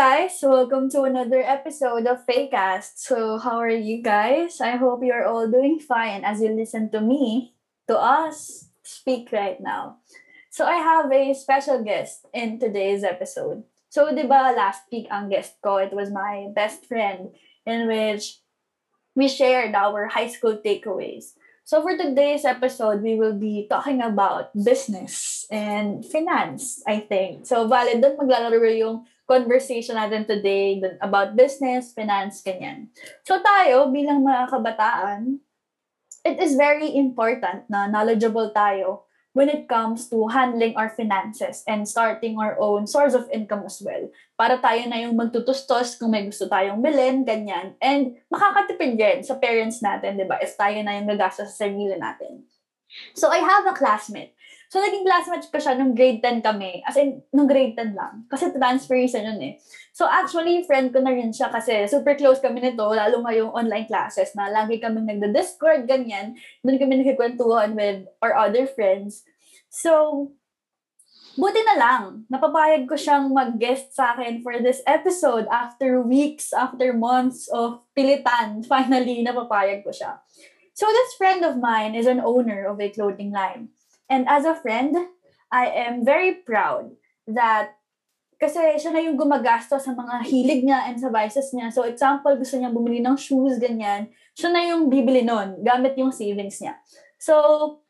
guys, welcome to another episode of Fakecast. So, how are you guys? I hope you're all doing fine as you listen to me, to us, speak right now. So, I have a special guest in today's episode. So, di ba last week ang guest ko, it was my best friend in which we shared our high school takeaways. So for today's episode, we will be talking about business and finance, I think. So valid doon maglalaro yung conversation natin today about business, finance, ganyan. So tayo, bilang mga kabataan, it is very important na knowledgeable tayo when it comes to handling our finances and starting our own source of income as well. Para tayo na yung magtutustos kung may gusto tayong bilhin, ganyan. And makakatipid din sa parents natin, di ba? If tayo na yung gagastos sa sarili natin. So I have a classmate So, naging classmate ko siya nung grade 10 kami. As in, nung grade 10 lang. Kasi transferation yun eh. So, actually, friend ko na rin siya kasi super close kami nito, lalo ngayong online classes na lagi kami nagda-discord, ganyan. Doon kami nagkikwentuhan with our other friends. So, buti na lang, napapayag ko siyang mag-guest sa akin for this episode after weeks, after months of pilitan. Finally, napapayag ko siya. So, this friend of mine is an owner of a clothing line. And as a friend, I am very proud that kasi siya na yung gumagastos sa mga hilig niya and sa vices niya. So, example, gusto niya bumili ng shoes, ganyan. Siya na yung bibili nun, gamit yung savings niya. So,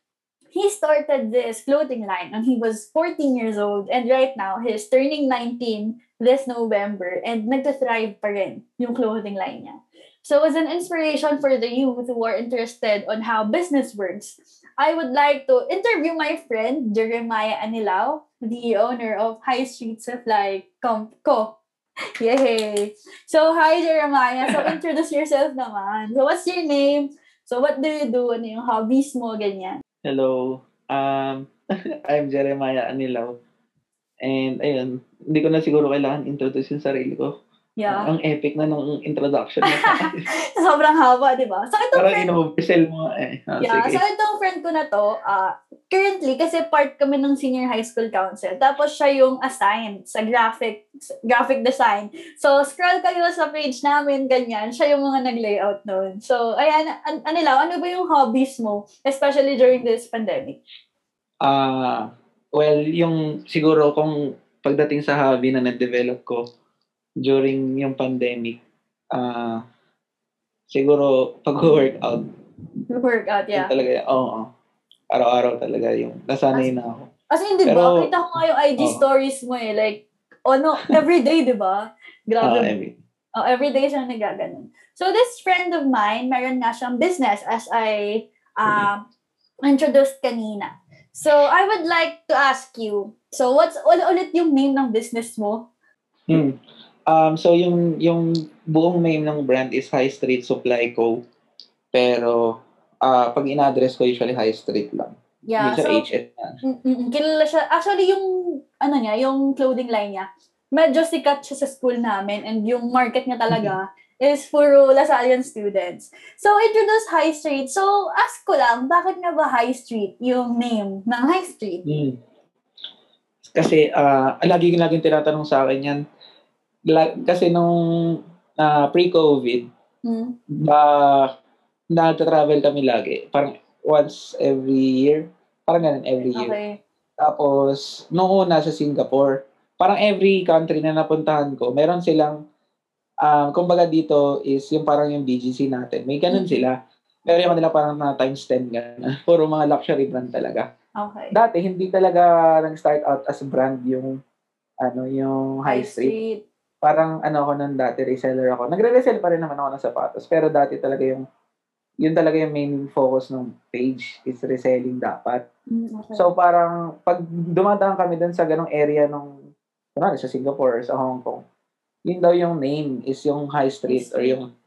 he started this clothing line when he was 14 years old. And right now, he's turning 19 this November. And nagta-thrive pa rin yung clothing line niya. So, as an inspiration for the youth who are interested on how business works, I would like to interview my friend, Jeremiah Anilao, the owner of High Street Supply Co. Yay! So, hi, Jeremiah. So, introduce yourself naman. So, what's your name? So, what do you do? Ano yung hobbies mo? Ganyan. Hello. Um, I'm Jeremiah Anilao. And, ayun, hindi ko na siguro kailangan introduce yung sarili ko. Yeah. Ang epic na nung introduction. Sobrang haba, di ba? So, itong Parang friend, ino-sell mo eh. Ah, yeah, sige. so itong friend ko na to, uh, currently, kasi part kami ng senior high school council. Tapos siya yung assigned sa graphic graphic design. So, scroll kayo sa page namin, ganyan. Siya yung mga nag-layout noon. So, ayan, an- ano lang, ano ba yung hobbies mo? Especially during this pandemic. Ah, well, yung siguro kung pagdating sa hobby na na-develop ko during yung pandemic, ah, siguro pag-workout. Workout, yeah. Yun talaga, oo. oo. Araw-araw talaga yung nasanay na ako. As in, di ba? Kita ko nga yung IG Oo. stories mo eh. Like, oh no, everyday, di ba? Grabe. Oh, every day siyang nagaganon. So this friend of mine, meron nga siyang business as I uh, introduced kanina. So I would like to ask you, so what's ulit yung name ng business mo? Hmm. Um, so yung yung buong name ng brand is High Street Supply Co. Pero ah pag in-address ko usually High Street lang. Yeah, siya so mm, mm, mm, kilala siya. Actually, yung ano niya, yung clothing line niya, medyo sikat siya sa school namin and yung market niya talaga is puro Lasallian students. So, introduce High Street. So, ask ko lang, bakit nga ba High Street yung name ng High Street? Hmm. Kasi ah lagi laging tinatanong sa akin yan. La- kasi nung ah, pre-COVID, Hmm? ba nagta-travel kami lagi. Parang once every year. Parang ganun, every year. Okay. Tapos, noong una sa Singapore, parang every country na napuntahan ko, meron silang, um, kumbaga dito is yung parang yung BGC natin. May ganun Mhm. sila. Pero yung kanila parang na times 10 ganun. Puro mga luxury brand talaga. Okay. Dati, hindi talaga nag-start out as brand yung ano yung high street. Parang ano ako nun dati, reseller ako. Nagre-resell pa rin naman ako ng sapatos. Pero dati talaga yung yun talaga yung main focus ng page is reselling dapat. Mm, okay. So parang pag dumadaan kami dun sa ganong area nung kunwari sa Singapore or sa Hong Kong, yun daw yung name is yung High Street or yung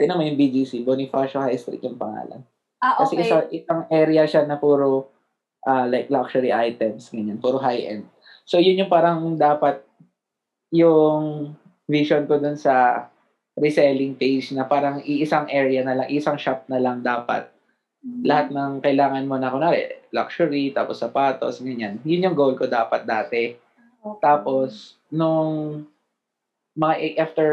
tinan mo yung BGC, Bonifacio High Street yung pangalan. ah, Kasi okay. isa, isang area siya na puro ah, like luxury items, ganyan, puro high-end. So yun yung parang dapat yung vision ko dun sa reselling page na parang iisang area na lang, isang shop na lang dapat lahat ng kailangan mo na kunwari, luxury, tapos sapatos, ganyan. Yun yung goal ko dapat dati. Okay. Tapos, nung mga after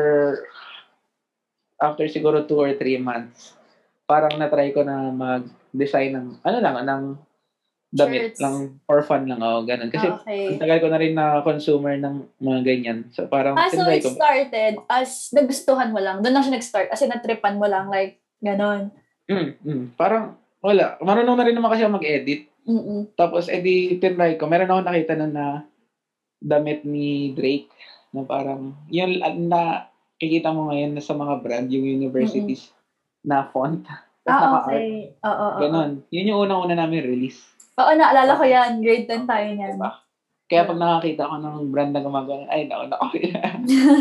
after siguro two or three months, parang na-try ko na mag-design ng, ano lang, ng damit Shirts. lang, for fun lang, oh, ganun. Kasi, okay. ang tagal ko na rin na consumer ng mga ganyan. So, parang, Ah, so it ko. started as nagustuhan mo lang. Doon lang siya nag-start. As in, natripan mo lang. Like, ganon. Mm, mm, parang, wala. Marunong na rin naman kasi ako mag-edit. Mm-mm. Tapos, edi, tinry ko. Meron ako nakita na na damit ni Drake na parang, yun na, kikita mo ngayon na sa mga brand, yung universities na font. Tapos Ah, naka-art. okay. Oo, oo. oo. Ganon. Yun yung unang-una namin release. Oo, naalala ko yan. Grade 10 tayo niyan. Diba? Kaya pag nakakita ko ng brand na gumagawa, ay, naku, naku.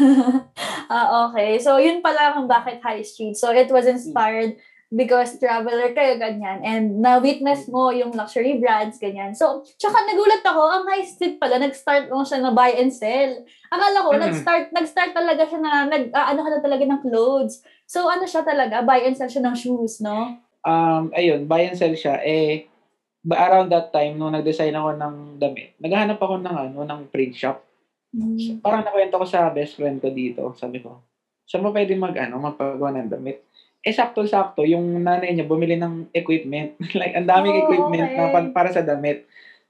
ah, okay. So, yun pala kung bakit high street. So, it was inspired because traveler kayo, ganyan. And na-witness mo yung luxury brands, ganyan. So, tsaka nagulat ako, ang high street pala, nag-start mo siya na buy and sell. Akala ko, Mm. nag-start, nag-start talaga siya na, nag, ah, ano ka na talaga ng clothes. So, ano siya talaga, buy and sell siya ng shoes, no? um, ayun, buy and sell siya. Eh, around that time, nung nag-design ako ng damit, naghahanap ako ng, ano, ng print shop. Mm. Parang nakwento ko sa best friend ko dito. Sabi ko, saan mo pwede mag, ano, magpagawa ng damit? Eh, sakto-sakto, yung nanay niya bumili ng equipment. like, ang daming Oh, equipment na okay. pan- para sa damit.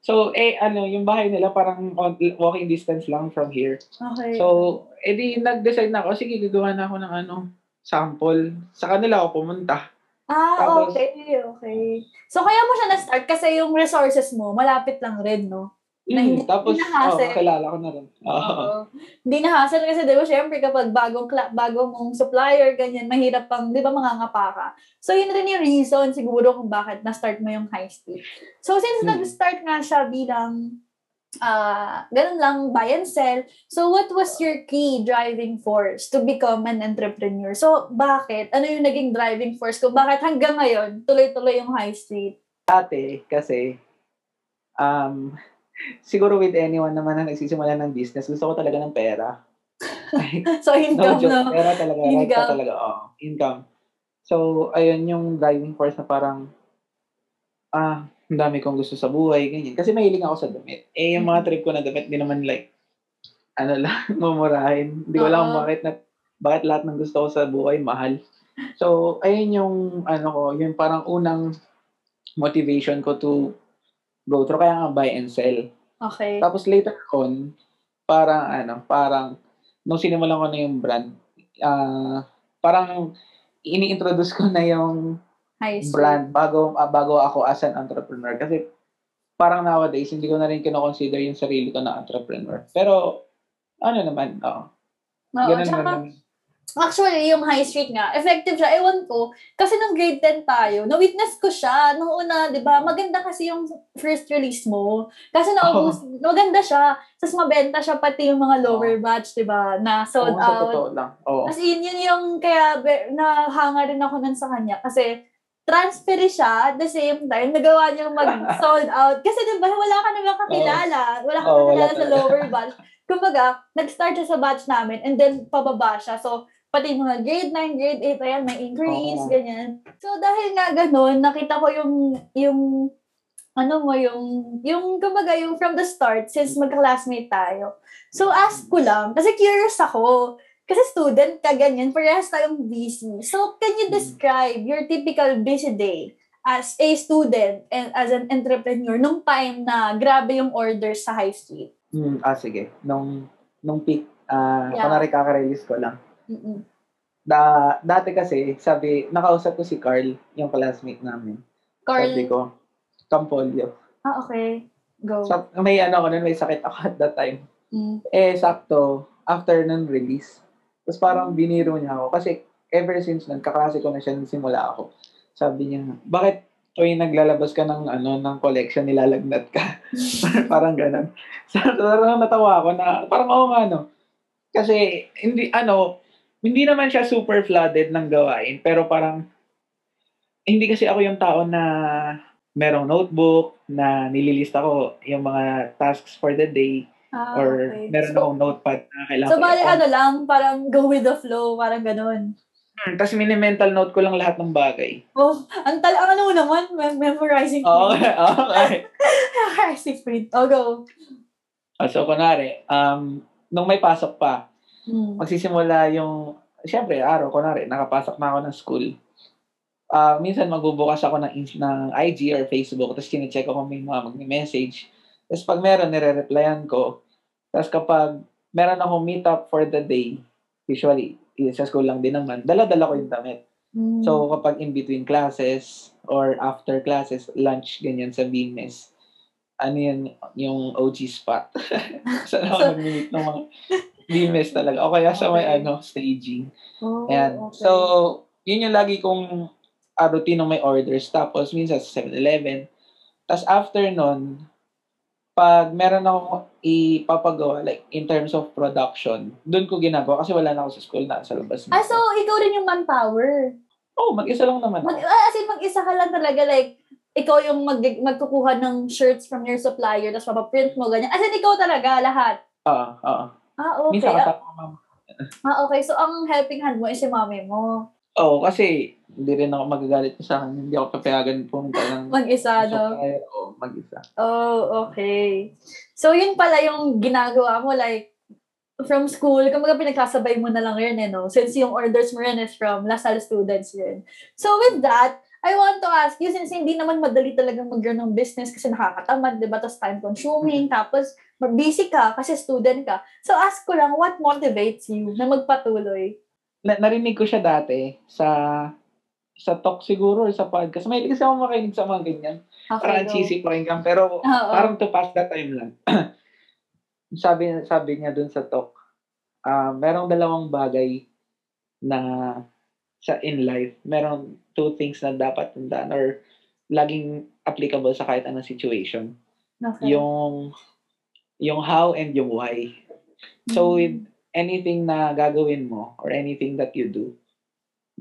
So, eh, ano, yung bahay nila parang walking distance lang from here. Okay. So, edi nag-decide na ako, sige, gagawa na ako ng ano, sample. Sa kanila ako pumunta. Ah, Tapos- okay, okay. So, kaya mo siya na-start kasi yung resources mo, malapit lang rin, no? Na Mm, hindi- tapos, hindi na oh, kilala ko na rin. Oo. Oo. Hindi na hassle kasi 'di ba syempre kapag bagong bagong mong supplier ganyan mahirap pang 'di ba mangangapa ka. So yun rin yung reason siguro kung bakit na-start mo yung high street. So since Hmm. nag-start nga siya bilang ah ganun lang buy and sell. So what was your key driving force to become an entrepreneur? So bakit? Ano yung naging driving force ko? Bakit hanggang ngayon tuloy-tuloy yung high street? Dati, kasi, um, siguro with anyone naman na nagsisimula ng business, gusto ko talaga ng pera. So no income joke, no. pera talaga. Right Income. ka talaga, oh, income. So, ayun yung driving force na parang, ah, ang dami kong gusto sa buhay, ganyan. Kasi mahilig ako sa damit. Eh, yung mga trip ko na damit, di naman like, ano lang, mumurahin. Hindi ko alam bakit na, bakit lahat ng gusto ko sa buhay, mahal. So, ayun yung, ano ko, yung parang unang motivation ko to go through. Kaya nga buy and sell. Okay. Tapos later on, parang ano, parang nung sinimulan ko na yung brand, ah parang ini-introduce ko na yung Street. brand bago ah, bago ako as an entrepreneur kasi parang nowadays hindi ko na rin kino-consider yung sarili ko na entrepreneur. Pero ano naman, oh, Oo, ganun tsaka, naman. Actually, yung high street nga, effective siya. Ewan ko, kasi nung grade 10 tayo, na-witness ko siya. Nung una, di ba, maganda kasi yung first release mo. Kasi naubos, maganda siya. Tapos mabenta siya pati yung mga lower batch, di ba, na sold sa out. totoo lang. Oo. As in, yun yung, kaya be- nahanga rin ako nun sa kanya. Kasi, transfer siya at the same time, nagawa niyang mag-sold out. Kasi di ba, wala ka naman kakilala. Wala ka wala kakilala sa talaga. lower batch. Kumbaga, nag-start siya sa batch namin and then pababa siya. So, pati mga grade 9, grade 8, ayan, may increase, Oo. ganyan. So, dahil nga ganun, nakita ko yung, yung, ano mo, yung, yung, kumbaga, yung from the start, since magka-classmate tayo. So, ask ko lang, kasi curious ako. Kasi student ka, ganyan, parehas tayong busy. So, can you Mm. describe your typical busy day as a student and as an entrepreneur nung time na grabe yung orders sa high street? Hmm, ah, sige. Nung, nung peak, ah, Yeah. kunwari kaka-release ko lang. Mm-mm. Da, dati kasi, sabi, nakausap ko si Carl, yung classmate namin. Carl, Sabi ko, Campolio. ah, okay. Go. Sa, may ano ako nun, may sakit ako at that time. Mm. Eh, sakto, after ng release. Tapos parang biniro niya ako. Kasi ever since nun, kaklase ko na siya, simula ako. Sabi niya, bakit tuwing naglalabas ka ng ano ng collection, nilalagnat ka? parang ganun. So, parang natawa ako na, parang oo nga, no? Kasi, hindi, ano, hindi naman siya super flooded ng gawain, pero parang, hindi kasi ako yung tao na merong notebook na nililista ko yung mga tasks for the day Ah, or okay. meron So, akong notepad na kailangan so bali, ano lang, parang go with the flow, parang ganun. Hmm, Tapos mini-mental note ko lang lahat ng bagay. Oh, ang tal ang ano naman, mem- memorizing Oo, print. okay. memorizing print. Oh, go. Ah, So, kunwari, um, nung may pasok pa, Mm. magsisimula yung, syempre, araw, kunwari, nakapasok na ako ng school. Ah, minsan magbubukas ako ng, ng IG or Facebook, tapos kine-check ko kung may mga mag-message. Tapos pag meron, nire-replyan ko. Tapos kapag meron akong meet up for the day, usually, sa school lang din naman, dala-dala ko yung damit. Mm. So, kapag in between classes or after classes, lunch, ganyan sa BMS, ano yun, yung OG spot. Saan ako So- nag-meet ng mga BMS talaga. O kaya sa may Okay. ano, staging. oh, Ayan. okay. So, yun yung lagi kong uh, routine ng may orders. Tapos, minsan sa 7-Eleven. Tapos, after nun, pag meron akong ipapagawa, like, in terms of production, doon ko ginagawa kasi wala na ako sa school na sa labas na. ah, so, ikaw rin yung manpower. oh, mag-isa lang naman Mag, ako. ah, as in, mag-isa ka lang talaga, like, ikaw yung mag, magkukuha ng shirts from your supplier, tapos papaprint mo, ganyan. As in, ikaw talaga, lahat. Ah, ah. Ah, okay. Minsan Ah, ah, okay. So, ang helping hand mo is si mami mo. Oo, kasi hindi rin ako magagalit sa akin. Hindi ako papayagan pumunta ng Mag-isa, no? supplier o mag-isa. Oh, okay. So, yun pala yung ginagawa mo, like, from school, kumbaga pinagkasabay mo na lang yun, eh, no? Since yung orders mo rin is from Lasal students yun. So, with that, I want to ask you, since hindi naman madali talagang mag ng business kasi nakakatamad, di ba? Tapos time-consuming, tapos busy ka kasi student ka. So, ask ko lang, what motivates you na magpatuloy? Na- narinig ko siya dati sa sa talk siguro or sa podcast. May kasi ako makinig sa mga ganyan. Parang go. cheesy pakinggan. Pero Oo. parang to pass the time lang. sabi, sabi niya dun sa talk, ah merong dalawang bagay na sa in life, merong two things na dapat tandaan or laging applicable sa kahit anong situation. Okay. Yung yung how and yung why. So with anything na gagawin mo or anything that you do,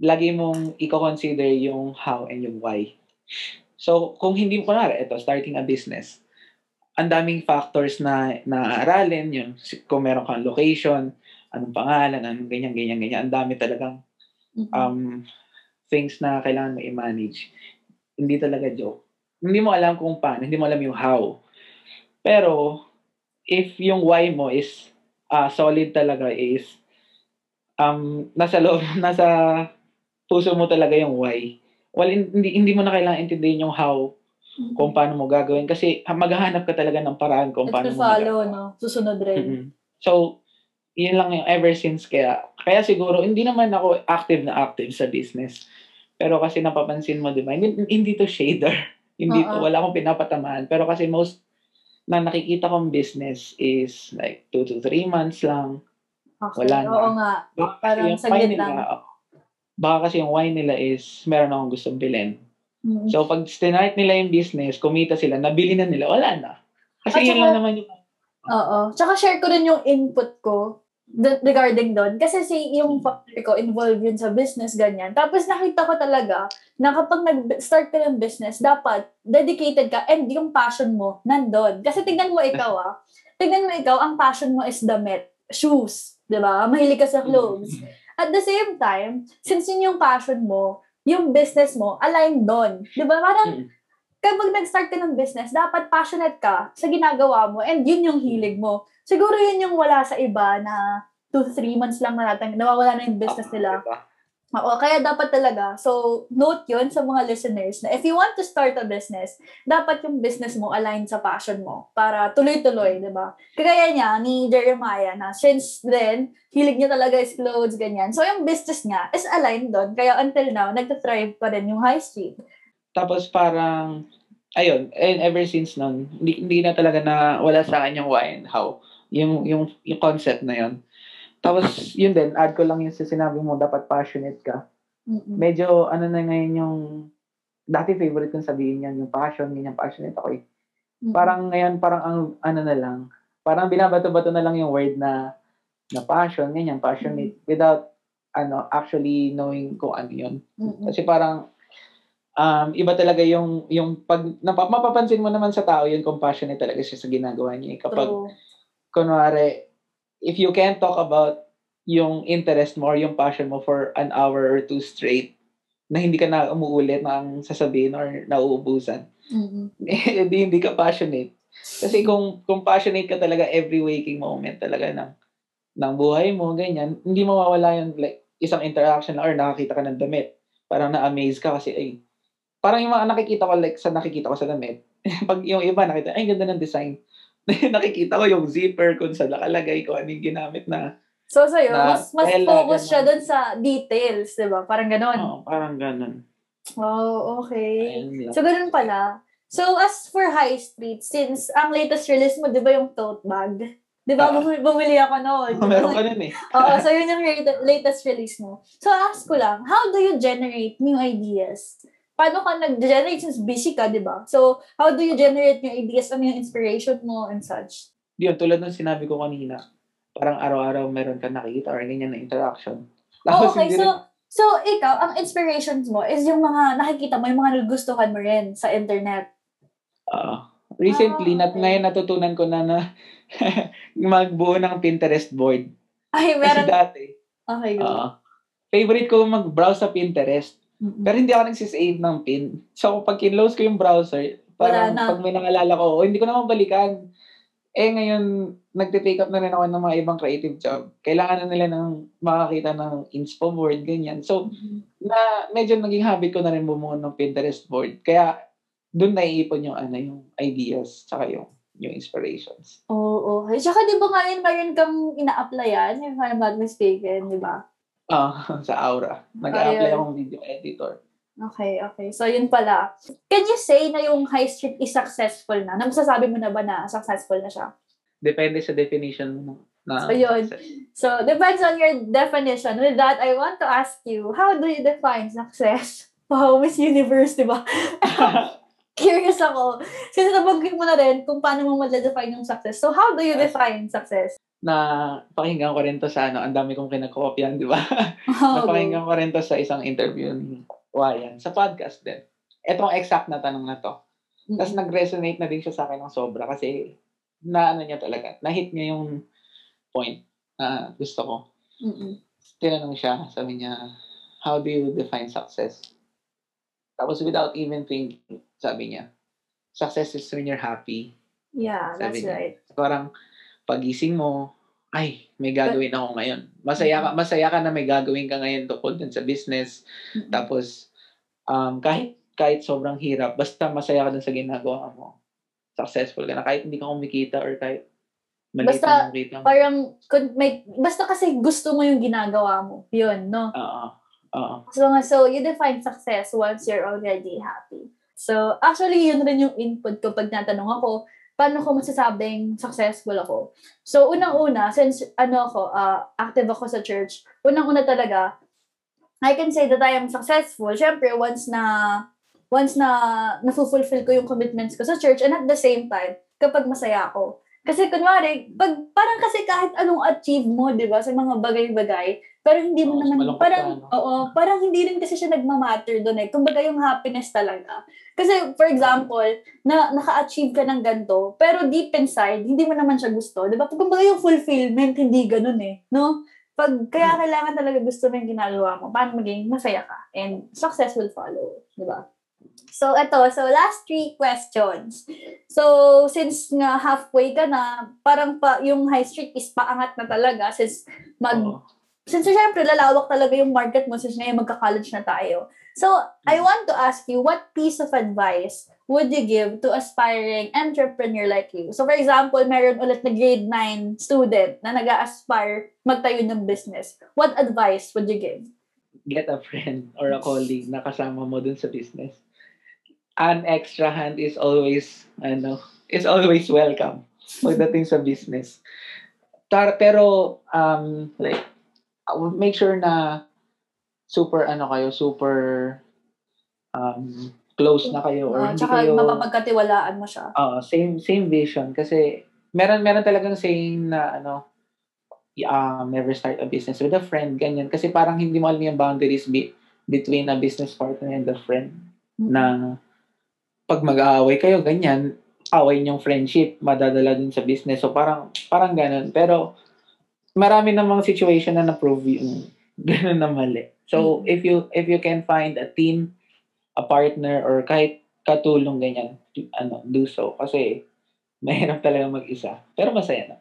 lagi mong i-consider yung how and yung why. So, kung hindi mo, kunwari, ito, starting a business, ang daming factors na naaaralin, yung kung meron kang location, anong pangalan, anong ganyan, ganyan, ganyan. Ang dami talagang Mhm. um, things na kailangan mo i-manage. Hindi talaga joke. Hindi mo alam kung paano, hindi mo alam yung how. Pero, if yung why mo is ah, solid talaga is um, nasa loob, nasa puso mo talaga yung why. Well, hindi, hindi mo na kailangan intindihin yung how Mhm. kung paano mo gagawin kasi ah, maghahanap ka talaga ng paraan kung It paano mo follow, magagawa. no? Susunod rin. Mm-mm. So, yun lang yung ever since kaya. Kaya siguro, hindi naman ako active na active sa business. Pero kasi napapansin mo, di ba? Hindi, hindi to shader. hindi to, Oo. wala akong pinapatamaan. Pero kasi most na nakikita kong business is like 2 to 3 months lang. Okay. Wala na. Oo nga. Baka Parang yung saglit why lang. nila, baka kasi yung why nila is meron akong gustong bilhin. Mm. So, pag start nila yung business, kumita sila, nabili na nila, wala na. Kasi At yun saka- lang naman yung Oo. Tsaka share ko rin yung input ko regarding doon. Kasi si yung father ko involved yun sa business, ganyan. Tapos nakita ko talaga na kapag nag-start ka ng business, dapat dedicated ka and yung passion mo nandun. Kasi tignan mo ikaw ah. Tignan mo ikaw, ang passion mo is damit, shoes, di ba? Mahilig ka sa clothes. At the same time, since yun yung passion mo, yung business mo, aligned doon. Di ba? Parang, Mm. kapag nag-start ka ng business, dapat passionate ka sa ginagawa mo and yun yung hilig mo. Siguro yun yung wala sa iba na 2 to 3 months lang na natin, nawawala na yung business nila. Diba? Oo, kaya dapat talaga. So, note yun sa mga listeners na if you want to start a business, dapat yung business mo aligned sa passion mo para tuloy-tuloy, di ba? Kagaya niya, ni Jeremiah, na since then, hilig niya talaga is clothes, ganyan. So, yung business niya is aligned doon. Kaya until now, nagta-thrive pa rin yung high street. Tapos parang, ayun, and ever since nun, hindi, hindi na talaga na wala sa akin yung why and how. Yung, yung, yung concept na yun. Tapos, yun din, add ko lang yung sa sinabi mo, dapat passionate ka. Mm-mm. Medyo, ano na ngayon yung, dati favorite kong sabihin yan, yung passion, ganyan, passionate ako eh. Mm-mm. Parang ngayon, parang ang, ano na lang, parang binabato-bato na lang yung word na, na passion, ganyan, passionate, without, ano, actually knowing kung ano yun. Mm-mm. Kasi parang um, iba talaga yung yung pag napa, mapapansin mo naman sa tao yun compassionate talaga siya sa ginagawa niya. Eh. Kapag True. Kunwari if you can't talk about yung interest mo or yung passion mo for an hour or two straight na hindi ka na umuulit ng sasabihin or nauubusan, Mm-mm. eh di hindi ka passionate. Kasi kung, kung passionate ka talaga every waking moment talaga ng ng buhay mo, ganyan, hindi mawawala yung like, isang interaction or nakakita ka ng damit. Parang na-amaze ka kasi, ay, parang yung mga nakikita ko, like, sa nakikita ko sa damit, pag yung iba nakita, ay, ganda ng design. nakikita ko yung zipper kung saan nakalagay ko, ano yung ginamit na. So, sa'yo, Na mas, mas tela, focus siya ganun. dun sa details, di ba? Parang ganon. Oo, parang ganun. Wow, okay. So, ganun pala. So, as for High Street, since ang latest release mo, di ba yung tote bag? Di ba, Ah. bumili, ako noon. Meron ka nun eh. Oo, so yun yung latest release mo. So, ask ko lang, how do you generate new ideas? Paano ka nag-generate since busy ka, di ba? So, how do you generate new ideas? Ano yung inspiration mo and such? Yun, tulad ng sinabi ko kanina, parang araw-araw meron ka nakikita or ganyan na interaction. Oh, okay, so, rin- so ikaw, ang inspirations mo is yung mga nakikita mo, yung mga nagustuhan mo rin sa internet. Oo. recently, Ah, nat okay. ngayon natutunan ko na na magbuo ng Pinterest board. Ay, Kasi meron. dati, Okay, oo, favorite ko mag-browse sa Pinterest. Mm-mm. Pero hindi ako nagsisave ng pin. So, pag kinlose ko yung browser, parang pag may nangalala ko, oh, hindi ko na mabalikan. Eh, ngayon, nagte-take up na rin ako ng mga ibang creative job. Kailangan na nila ng makakita ng inspo board, ganyan. So, na medyo naging habit ko na rin bumuo ng Pinterest board. Kaya, doon naiipon yung, ano, yung ideas, tsaka yung, yung inspirations. Oo, okay. Tsaka di ba ngayon mayroon kang ina-applyan, if I'm not mistaken, di ba? Ah, sa Aura. Nag-apply Ayun. akong video editor. Okay, okay. So, yun pala. Can you say na yung high street is successful na? Na masasabi mo na ba na successful na siya? Depende sa definition mo. Na, So, yun. So, depends on your definition. With that, I want to ask you, how do you define success? Wow, Miss Universe, di ba? Curious ako. Kasi nabanggit mo na rin kung paano mo ma-define yung success. So, how do you define success? Na pakinggan ko rin to sa ano, ang dami kong kinakopyan, di ba? Oh, Napakinggan ko rin to sa isang interview ni Wayan, sa podcast din. Ito ang exact na tanong na to. Tapos nag-resonate na din siya sa akin ng sobra kasi na ano niya talaga, na-hit niya yung point na gusto ko. Mm-mm. Tinanong siya, sabi niya, how do you define success? Tapos without even thinking, sabi niya, success is when you're happy. Yeah, that's niya. right. Parang pagising mo, ay, may gagawin ako ngayon. Masaya ka, masaya ka na may gagawin ka ngayon tungkol dun sa business. Tapos, um, kahit, kahit sobrang hirap, basta masaya ka dun sa ginagawa mo. Successful ka na. Kahit hindi ka kumikita or kahit maliit Basta, ang kita mo. Parang, kung may, basta kasi gusto mo yung ginagawa mo. Yun, no? Oo. Oo. So, so you define success once you're already happy. So, actually, yun rin yung input ko pag natanong ako, paano ko masasabing successful ako? So, unang-una, since ano ako, ah, active ako sa church, unang-una talaga, I can say that I am successful. Siyempre, once na, once na na-fulfill ko yung commitments ko sa church, and at the same time, kapag masaya ako. Kasi kunwari, pag, parang kasi kahit anong achieve mo, di ba, sa mga bagay-bagay, pero hindi mo Oo, naman, parang, ka, no? oo, parang hindi rin kasi siya nagmamatter doon eh. Kumbaga yung happiness talaga. Kasi, for example, na naka-achieve ka ng ganito, pero deep inside, hindi mo naman siya gusto. Di ba? Kumbaga yung fulfillment, hindi ganun eh. No? Pag, kaya kailangan talaga gusto mo yung ginagawa mo, paano maging masaya ka. And success will follow. Di ba? So, eto. So, last three questions. So, since nga halfway ka na, parang pa, yung high street is paangat na talaga since mag, Oo. since syempre lalawak talaga yung market mo since ngayon magka-college na tayo. So, I want to ask you, what piece of advice would you give to aspiring entrepreneur like you? So, for example, meron ulit na grade 9 student na nag aspire magtayo ng business. What advice would you give? Get a friend or a colleague na kasama mo dun sa business. An extra hand is always, ano, is always welcome pagdating sa business. Tar- pero, um, like, I would make sure na super, ano kayo, super um, close na kayo or Uh, hindi tsaka kayo mapapagkatiwalaan mo siya. Oo, same same vision kasi meron meron talagang saying na ano um, never start a business with a friend ganyan kasi parang hindi mo alam yung boundaries be, between a business partner and a friend na pag mag-aaway kayo ganyan away niyong friendship madadala din sa business. So parang parang ganun. Pero marami namang situation na na-prove yung ganun na mali. So Mhm. if you if you can find a team a partner or kahit katulong ganyan ano do so. Kasi mahirap talaga mag-isa. Pero masaya na.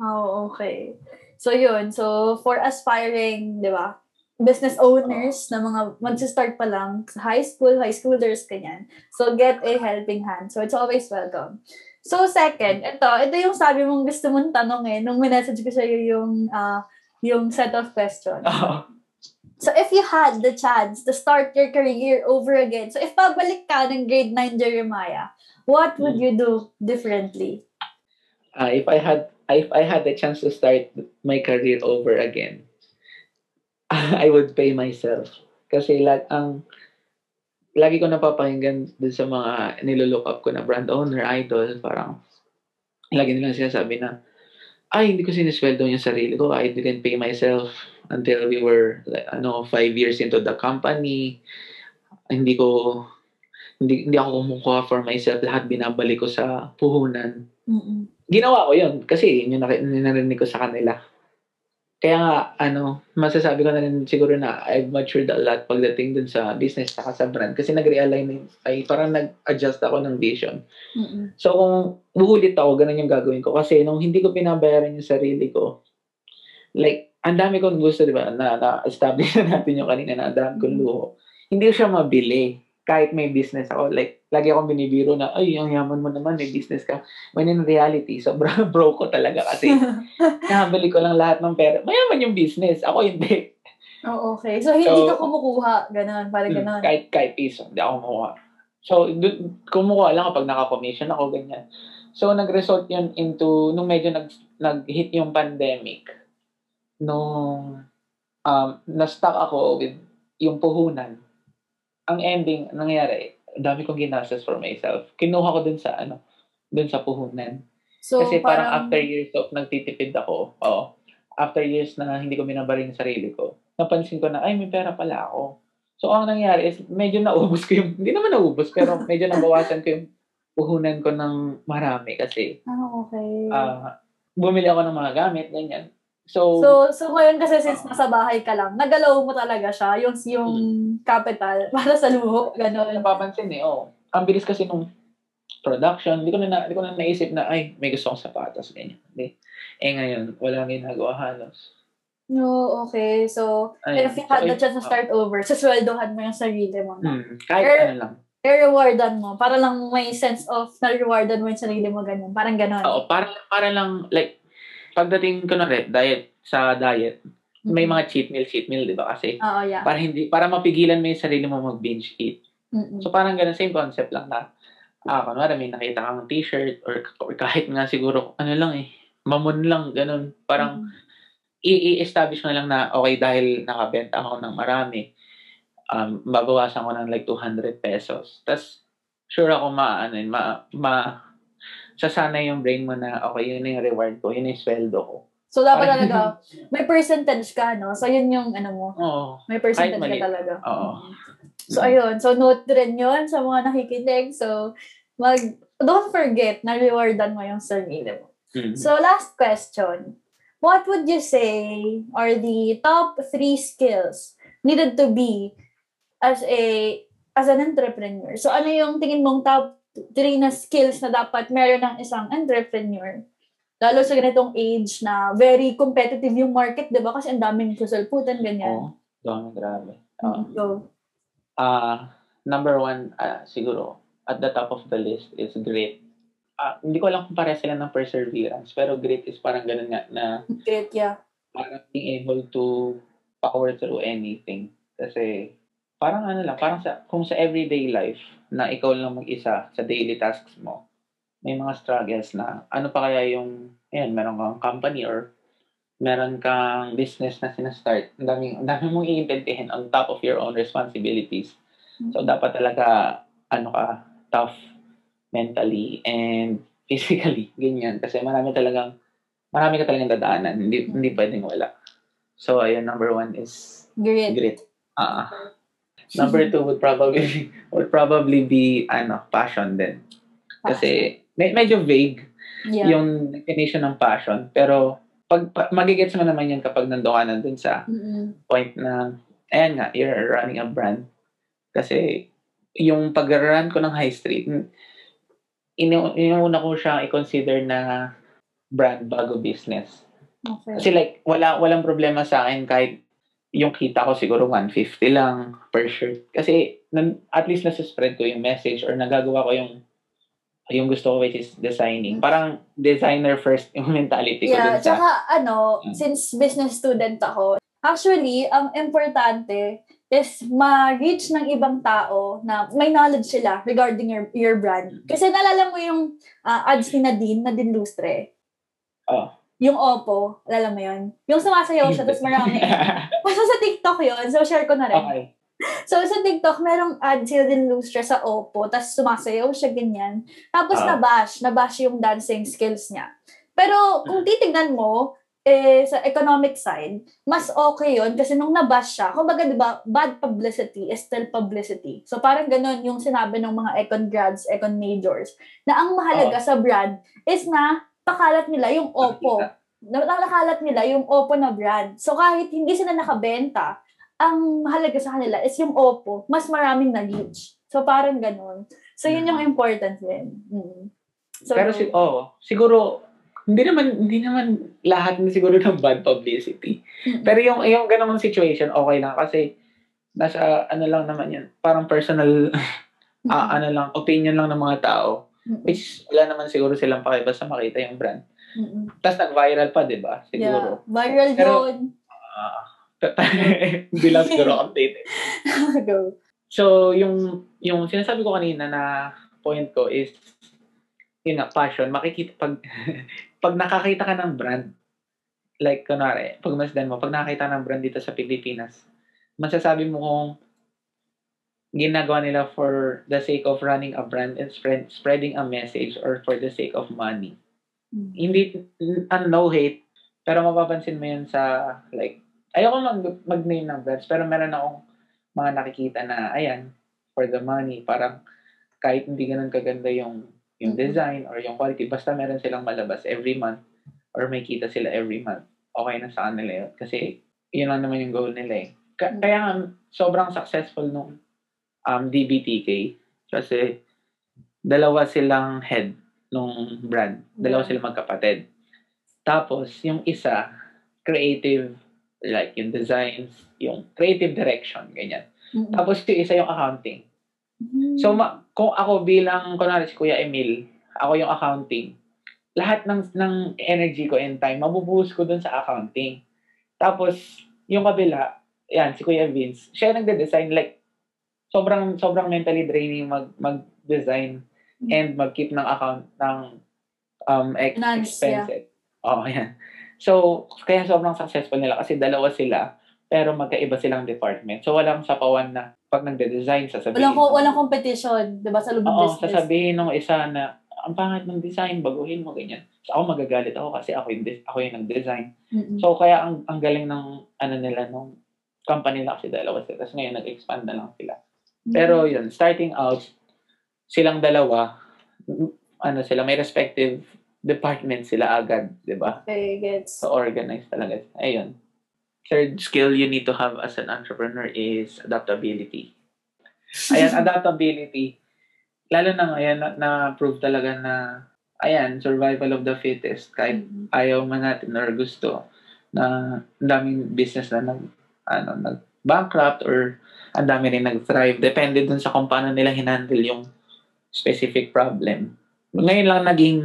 Oh, okay. So yun, so for aspiring, di ba, business owners na mga magsa-start pa lang sa high school, high schoolers, kanyan. So get a helping hand. So it's always welcome. So second, ito, ito yung sabi mong gusto mong tanong eh, nung minessage ko sa'yo yung, uh, yung set of questions. So if you had the chance to start your career over again, so if pabalik ka ng grade 9 Jeremiah, what would you do differently? Uh, if I had if I had the chance to start my career over again, I would pay myself. Kasi lag ang lagi ko napapakinggan dun sa mga nilolook up ko na brand owner, idol, parang lagi nilang sinasabi na ay, hindi ko sinisweldo yung sarili ko. I didn't pay myself until we were, like, ano, five years into the company. Hindi ko, hindi, hindi ako kumukuha for myself. Lahat binabalik ko sa puhunan. Mm-mm. Ginawa ko yun kasi yun yung narinig ko sa kanila. Kaya nga, ano, masasabi ko na rin siguro na I've matured a lot pagdating dun sa business saka sa brand. Kasi nag-realign, ay parang nag-adjust ako ng vision. Mm-mm. So, kung buhulit ako, ganun yung gagawin ko. Kasi nung hindi ko pinabayaran yung sarili ko, like, ang dami kong gusto, di ba, na, na-establish na natin yung kanina na ang dami kong luho. Hindi ko siya mabili kahit may business ako. Like, lagi akong binibiro na, ay, ang yaman mo naman, may business ka. When in reality, sobrang broke ko talaga kasi nakabili ko lang lahat ng pera. Mayaman yung business. Ako hindi. Oh, okay. So, hindi So, ka kumukuha. Ganon, parang Hmm, ganon. Kahit, kahit piso, hindi ako kumuha. So, du- kumukuha lang kapag naka-commission ako, ganyan. So, nag-result yun into, nung medyo nag, nag-hit yung pandemic, nung um, na-stuck ako with yung puhunan, ang ending, ang nangyari, ang dami kong ginastos for myself. Kinuha ko dun sa, ano, dun sa puhunan. So, Kasi parang, after years of nagtitipid ako, oh, after years na hindi ko minabarin yung sarili ko, napansin ko na, ay, may pera pala ako. So, ang nangyari is, medyo naubos ko yung, hindi naman naubos, pero medyo nabawasan ko yung puhunan ko ng marami kasi Ah, okay. ah bumili ako ng mga gamit, ganyan. So, so, so ngayon kasi since nasa bahay ka lang, nagalaw mo talaga siya, yung, yung capital, para sa luho, ganon. napapansin eh, oh, ang bilis kasi nung production, hindi ko na, na hindi ko na naisip na, ay, may gusto kong sapatos, ganyan. Hindi. Eh ngayon, wala ginagawa halos. No, okay. So, Ayun. if you had the So, chance to start over, susweldohan mo yung sarili mo. No? Hmm, kahit Er- ano lang. I-rewardan mo. Para lang may sense of na-rewardan mo yung sarili mo ganun. Parang ganon. Oo, para, para lang, like, pagdating ko na rin, diet, sa diet, may mga cheat meal, cheat meal, di ba? Kasi, Oo, yeah. para hindi, para mapigilan mo yung sarili mo mag-binge eat. Mm-mm. So, parang ganun, same concept lang na, ah, kunwari, may nakita kang t-shirt, or, or kahit nga siguro, ano lang eh, mamon lang, ganun. Parang, Mm-mm. i-establish mo na lang na, okay, dahil nakabenta ako ng marami, um, babawasan ko ng like 200 pesos. Tapos, sure ako ma, ano, ma, ma, sasanay yung brain mo na, okay, yun yung reward ko, yun yung sweldo ko. So, dapat talaga, may percentage ka, no? So, yun yung, ano mo, Oo. may percentage ka talaga. Oo. So, ayun. So, note rin yun sa mga nakikinig. So, mag, don't forget na rewardan mo yung sarili mo. Mm. So, last question. What would you say are the top three skills needed to be as a as an entrepreneur? So, ano yung tingin mong top three na skills na dapat meron ng isang entrepreneur? Lalo sa ganitong age na very competitive yung market, di ba? Kasi ang daming kasalputan, ganyan. Oo. Dami, grabe. Oo. So, Ah, number one, ah, siguro, at the top of the list is grit. Ah, hindi ko alam kung pare sila ng perseverance, pero grit is parang ganun nga na great, yeah. parang being able to power through anything. Kasi, parang ano lang, parang sa, kung sa everyday life, na ikaw lang mag-isa sa daily tasks mo, may mga struggles na, ano pa kaya yung, ayan, meron kang company or meron kang business na sinastart, ang daming, ang dami mong iimpentihin on top of your own responsibilities. So, dapat talaga, ano ka, tough mentally and physically, ganyan. Kasi marami talagang, marami ka talagang dadaanan. Hindi, hindi pwedeng wala. So, ayun, number one is Great. grit. Ah. Number two would probably, would probably be, ano, passion din. Kasi, me- medyo vague yeah. yung definition ng passion. Pero, pag, pa, magigets mo naman yan kapag nandun ka nandun sa Mm-mm. point na, ayan nga, you're running a brand. Kasi, yung pag-run ko ng high street, inu- inuuna ko siya i-consider na brand bago business. Okay. Kasi like, wala, walang problema sa akin kahit yung kita ko siguro 150 lang per shirt. Kasi nan, at least nasa-spread ko yung message or nagagawa ko yung yung gusto ko which is designing. Parang designer first yung mentality ko Yeah, dun sa... tsaka ano, Mm. since business student ako, actually, ang importante is ma-reach ng ibang tao na may knowledge sila regarding your your brand. Kasi nalala mo yung ah, ads ni Nadine, Nadine Lustre. Oh. Yung Oppo, alala mo yun? Yung sumasayaw siya, tapos marami. Basta sa TikTok yun, so share ko na rin. okay. So, sa TikTok, merong ad sila din Lustre sa Oppo, tapos sumasayaw siya ganyan. Tapos Ah. nabash, nabash yung dancing skills niya. Pero kung titignan mo, eh, sa economic side, mas okay yun kasi nung nabash siya, kumbaga diba, bad publicity is still publicity. So parang ganun yung sinabi ng mga econ grads, econ majors, na ang mahalaga sa brand is na pakalat nila yung Oppo. Na nakalat nila yung Oppo na brand. So kahit hindi sila nakabenta, ang mahalaga sa kanila is yung Oppo, mas maraming na-reach. So, parang ganun. So, yun yung important din. Mm. So, Pero si, oh, siguro, hindi naman, hindi naman lahat na siguro ng bad publicity. Mm. Pero yung, yung ganong situation, okay lang. Kasi, nasa, ano lang naman yan, parang personal, ah, ano lang, opinion lang ng mga tao. Mm-mm. Which, wala naman siguro silang paki, basta makita yung brand. Mm-mm. Tapos nag-viral pa, di ba? Yeah. Siguro. Viral Pero- yun. Ah, hindi lang siguro updated. Go. So, yung yung sinasabi ko kanina na point ko is yun nga, passion. Makikita pag pag nakakita ka ng brand, like kunwari, pag masdan mo, pag nakakita ng brand dito sa Pilipinas, masasabi mo kung ginagawa nila for the sake of running a brand and spread, spreading a message or for the sake of money. Mm. Hindi, ano, no hate, pero mapapansin mo yun sa, like, ayoko mag, mag-name ng brands, pero meron akong mga nakikita na, ayan, for the money, parang kahit hindi ganun kaganda yung yung Mhm. design or yung quality, basta meron silang malabas every month or may kita sila every month, okay na sa kanila yun. Kasi, yun lang naman yung goal nila eh. Mhm. Kaya nga, sobrang successful nung um, DBTK kasi dalawa silang head nung brand. Dalawa silang magkapatid. Tapos, yung isa, creative, like yung designs, yung creative direction, ganyan. Mm-mm. Tapos, yung isa yung accounting. Mm. So, ma- kung ako bilang, kunwari si Kuya Emil, ako yung accounting, lahat ng, ng energy ko and time, mabubuhos ko dun sa accounting. Tapos, yung kabila, yan, si Kuya Vince, siya yung nagde-design, like, sobrang, sobrang mentally draining mag, mag-design and mag-keep ng account ng um, ex- yeah. expenses. Oo, yan. So, kaya sobrang successful nila kasi dalawa sila, pero magkaiba silang department. So, walang sapawan na pag nagde-design, sasabihin. Walang, ko- walang competition, di ba, sa loob ng Oo, business. sasabihin ng isa na, ang pangit ng design, baguhin mo, ganyan. So, ako magagalit ako kasi ako yung, ako yung nag-design. Mm-mm. So, kaya ang, ang galing ng, ano nila, nung company nila kasi dalawa sila. Tapos ngayon, nag-expand na lang sila. Pero yun, starting out, silang dalawa, ano sila, may respective department sila agad, di ba? Okay, gets. So, organized talaga. Ayun. Third skill you need to have as an entrepreneur is adaptability. Ayan, adaptability. Lalo na ngayon, na, na-prove talaga na, ayan, survival of the fittest. Kahit Mm-mm. ayaw man natin or gusto na daming business na nag, ano, nag bankrupt or ang dami rin nag-thrive. Depende dun sa kung paano nila hinandle yung specific problem. Ngayon lang naging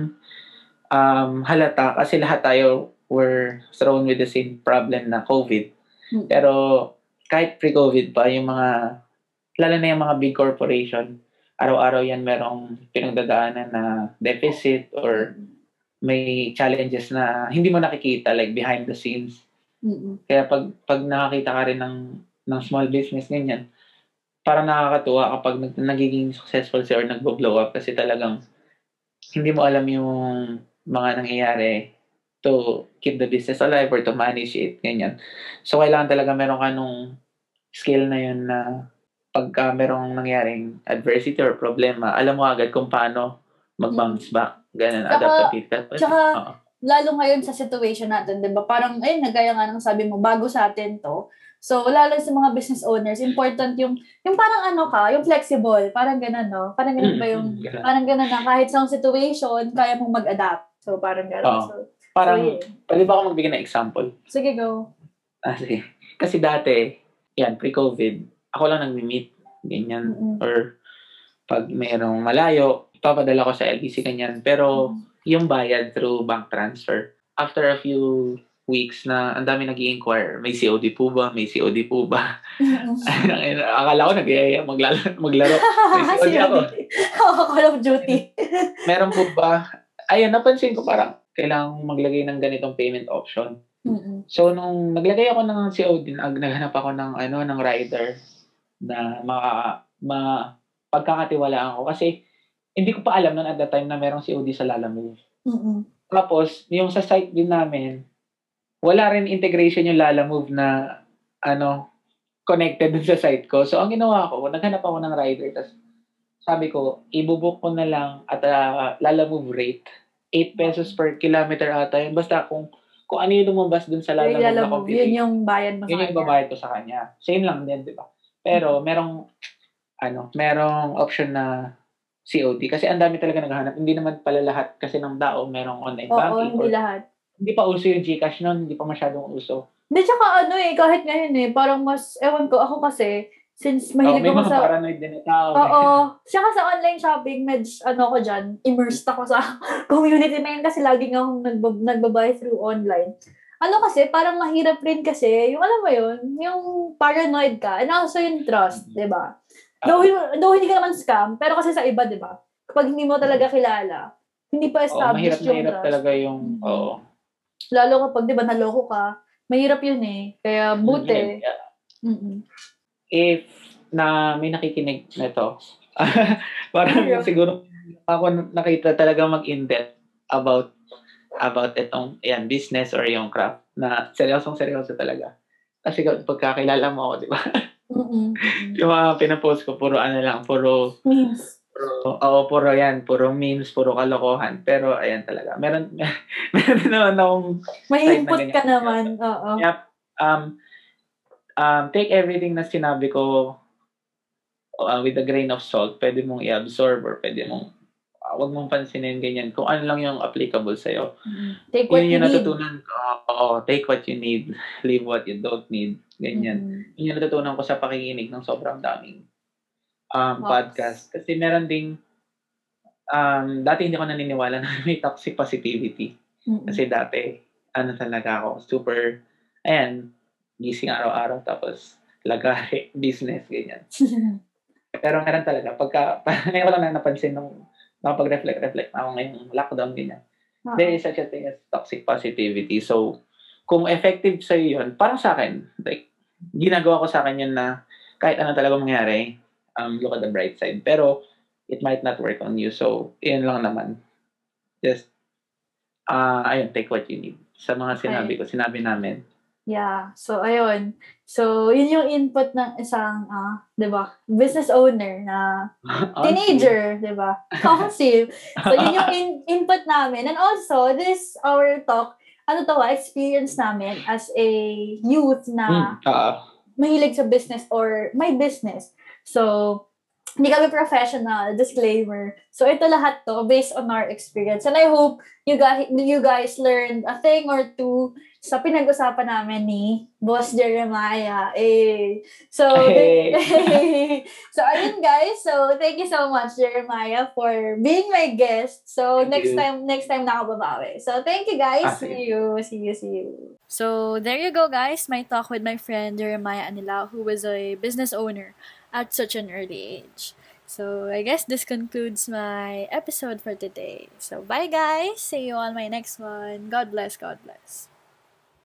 um, halata kasi lahat tayo were thrown with the same problem na COVID. Hmm. Pero kahit pre-COVID pa, yung mga, lalo na yung mga big corporation, araw-araw yan merong pinagdadaanan na deficit or may challenges na hindi mo nakikita like behind the scenes. Mm-mm. Kaya pag pag nakakita ka rin ng ng small business ganyan, parang nakakatuwa kapag nag, nagiging successful siya or nagbo-blow up kasi talagang hindi mo alam yung mga nangyayari to keep the business alive or to manage it, ganyan. So, kailangan talaga meron ka nung skill na yun na pagka merong nangyaring adversity or problema, alam mo agad kung paano mag-bounce back. Ganun, Tsaka- adaptability. tsaka- Oo. Lalo ngayon sa situation natin, di ba? Parang, ayun, nagaya nga ng sabi mo, bago sa atin to. So, lalo sa mga business owners, important yung, yung parang ano ka, yung flexible, parang ganun, no? Parang ganun ba yung, parang ganun na kahit sa situation, kaya mong mag-adapt. So, parang ganun. Oo. So, Parang, Oh, yeah. pwede ba ako magbigay ng example? Sige, go. Ah, sige. Kasi dati, yan, pre-COVID, ako lang nag-meet, ganyan. Mm-mm. Or pag mayroong malayo, papadala ko sa LBC, ganyan. Pero, yung bayad through bank transfer. After a few weeks na ang dami nag inquire may COD po ba? May COD po ba? Akala ko nag maglaro, maglaro. May COD ako. Oo, Call of Duty. Meron po ba? Ayun, napansin ko parang kailangang maglagay ng ganitong payment option. Mm-mm. So, nung naglagay ako ng COD, nag- naghanap ako ng, ano, ng rider na maka, ma, pagkakatiwalaan ko. Kasi, hindi ko pa alam noon at that time na merong COD sa Lalamove. Mm-mm. Tapos, yung sa site din namin, wala rin integration yung Lalamove na, ano, connected dun sa site ko. So, ang ginawa ko, naghanap ako ng rider. Tapos, sabi ko, ibubuk ko na lang at uh, Lalamove rate. 8 pesos per kilometer ata yun. Basta kung, kung ano yung lumabas dun sa Lalamove na computation. yun yung bayad mo sa Yun yung kanya. babayad ko sa kanya. Same lang din, di ba? Pero merong ano, merong option na COD kasi ang dami talaga naghahanap. Hindi naman pala lahat kasi ng tao merong online Oo, banking. hindi or- lahat. hindi pa uso yung Gcash noon, hindi pa masyadong uso. Hindi, tsaka ano eh, kahit ngayon eh, parang mas, ewan ko, ako kasi, since Oh, mahilig may ako sa, paranoid din tao. Oo. Tsaka sa online shopping, medj, ano ko dyan, immersed ako sa community na yun kasi lagi nga akong nagbab- nagbabuy through online. Ano kasi, parang mahirap rin kasi, yung alam mo yun, yung paranoid ka, and also yung trust, di ba? Though, though hindi ka naman scam, pero kasi sa iba, di ba? Kapag hindi mo talaga kilala, hindi pa Oo, mahirap established yung mahirap trust. talaga yung Mhm. oo. Lalo kapag, di ba, naloko ka, mahirap yun eh. Kaya buti. Yeah. Mm-mm. If na may nakikinig nito, parang Ayun. siguro ako nakita talaga mag-in-depth about about itong yan, business or yung craft na seryosong seryoso talaga. Kasi pagkakilala mo ako, di ba? Mm-mm. yung mga pinapost ko, puro ano lang, puro, Means. puro, oo, puro yan, puro memes, puro kalokohan. Pero, ayan talaga. Meron, meron din naman akong, May Type na input ka naman. Oo. Yep. um, um, take everything na sinabi ko uh, with a grain of salt. Pwede mong i-absorb or pwede mong, wag mong pansinin ganyan. Kung ano lang yung applicable sa'yo. Mm. Take what Yun you yung need. natutunan ko. Oo, take what you need. Leave what you don't need. Ganyan. Mm. Yun yung natutunan ko sa pakikinig ng sobrang daming um, Wow. podcast. Kasi meron ding, um, dati hindi ko naniniwala na may toxic positivity. Mm-mm. Kasi dati, ano talaga ako, super, ayan, gising araw-araw, tapos lagari, business, ganyan. Pero meron talaga, pagka, ngayon ko lang na napansin nung nakapag-reflect-reflect na ako ngayong lockdown, ganyan. Oo. There is such a thing as toxic positivity. So, kung effective sa'yo yun, parang sa akin, like, ginagawa ko sa akin yun na kahit ano talaga mangyari, um, look at the bright side. Pero, it might not work on you. So, yun lang naman. Just, ah ayun, take what you need. Sa mga sinabi ko, sinabi namin. Yeah. So, ayun. So, yun yung input ng isang, ah, di ba, business owner na teenager, di ba? Council. So, yun yung in- input namin. And also, this our talk, ano to ah, experience namin as a youth na Hmm, ah, mahilig sa business or may business. So, hindi kami professional, disclaimer. So, ito lahat to based on our experience. And I hope you guys, you guys learned a thing or two sa pinag-usapan namin ni Boss Jeremiah. Eh. So, Hey. so, ayun guys. So, thank you so much, Jeremiah, for being my guest. So, Thank next you. time, next time nakababawi. So, thank you guys. Ah, sige. see you. See you, see you. So, there you go, guys. My talk with my friend Jeremiah Anila, who was a business owner at such an early age. So, I guess this concludes my episode for today. So, bye, guys. See you on my next one. God bless. God bless.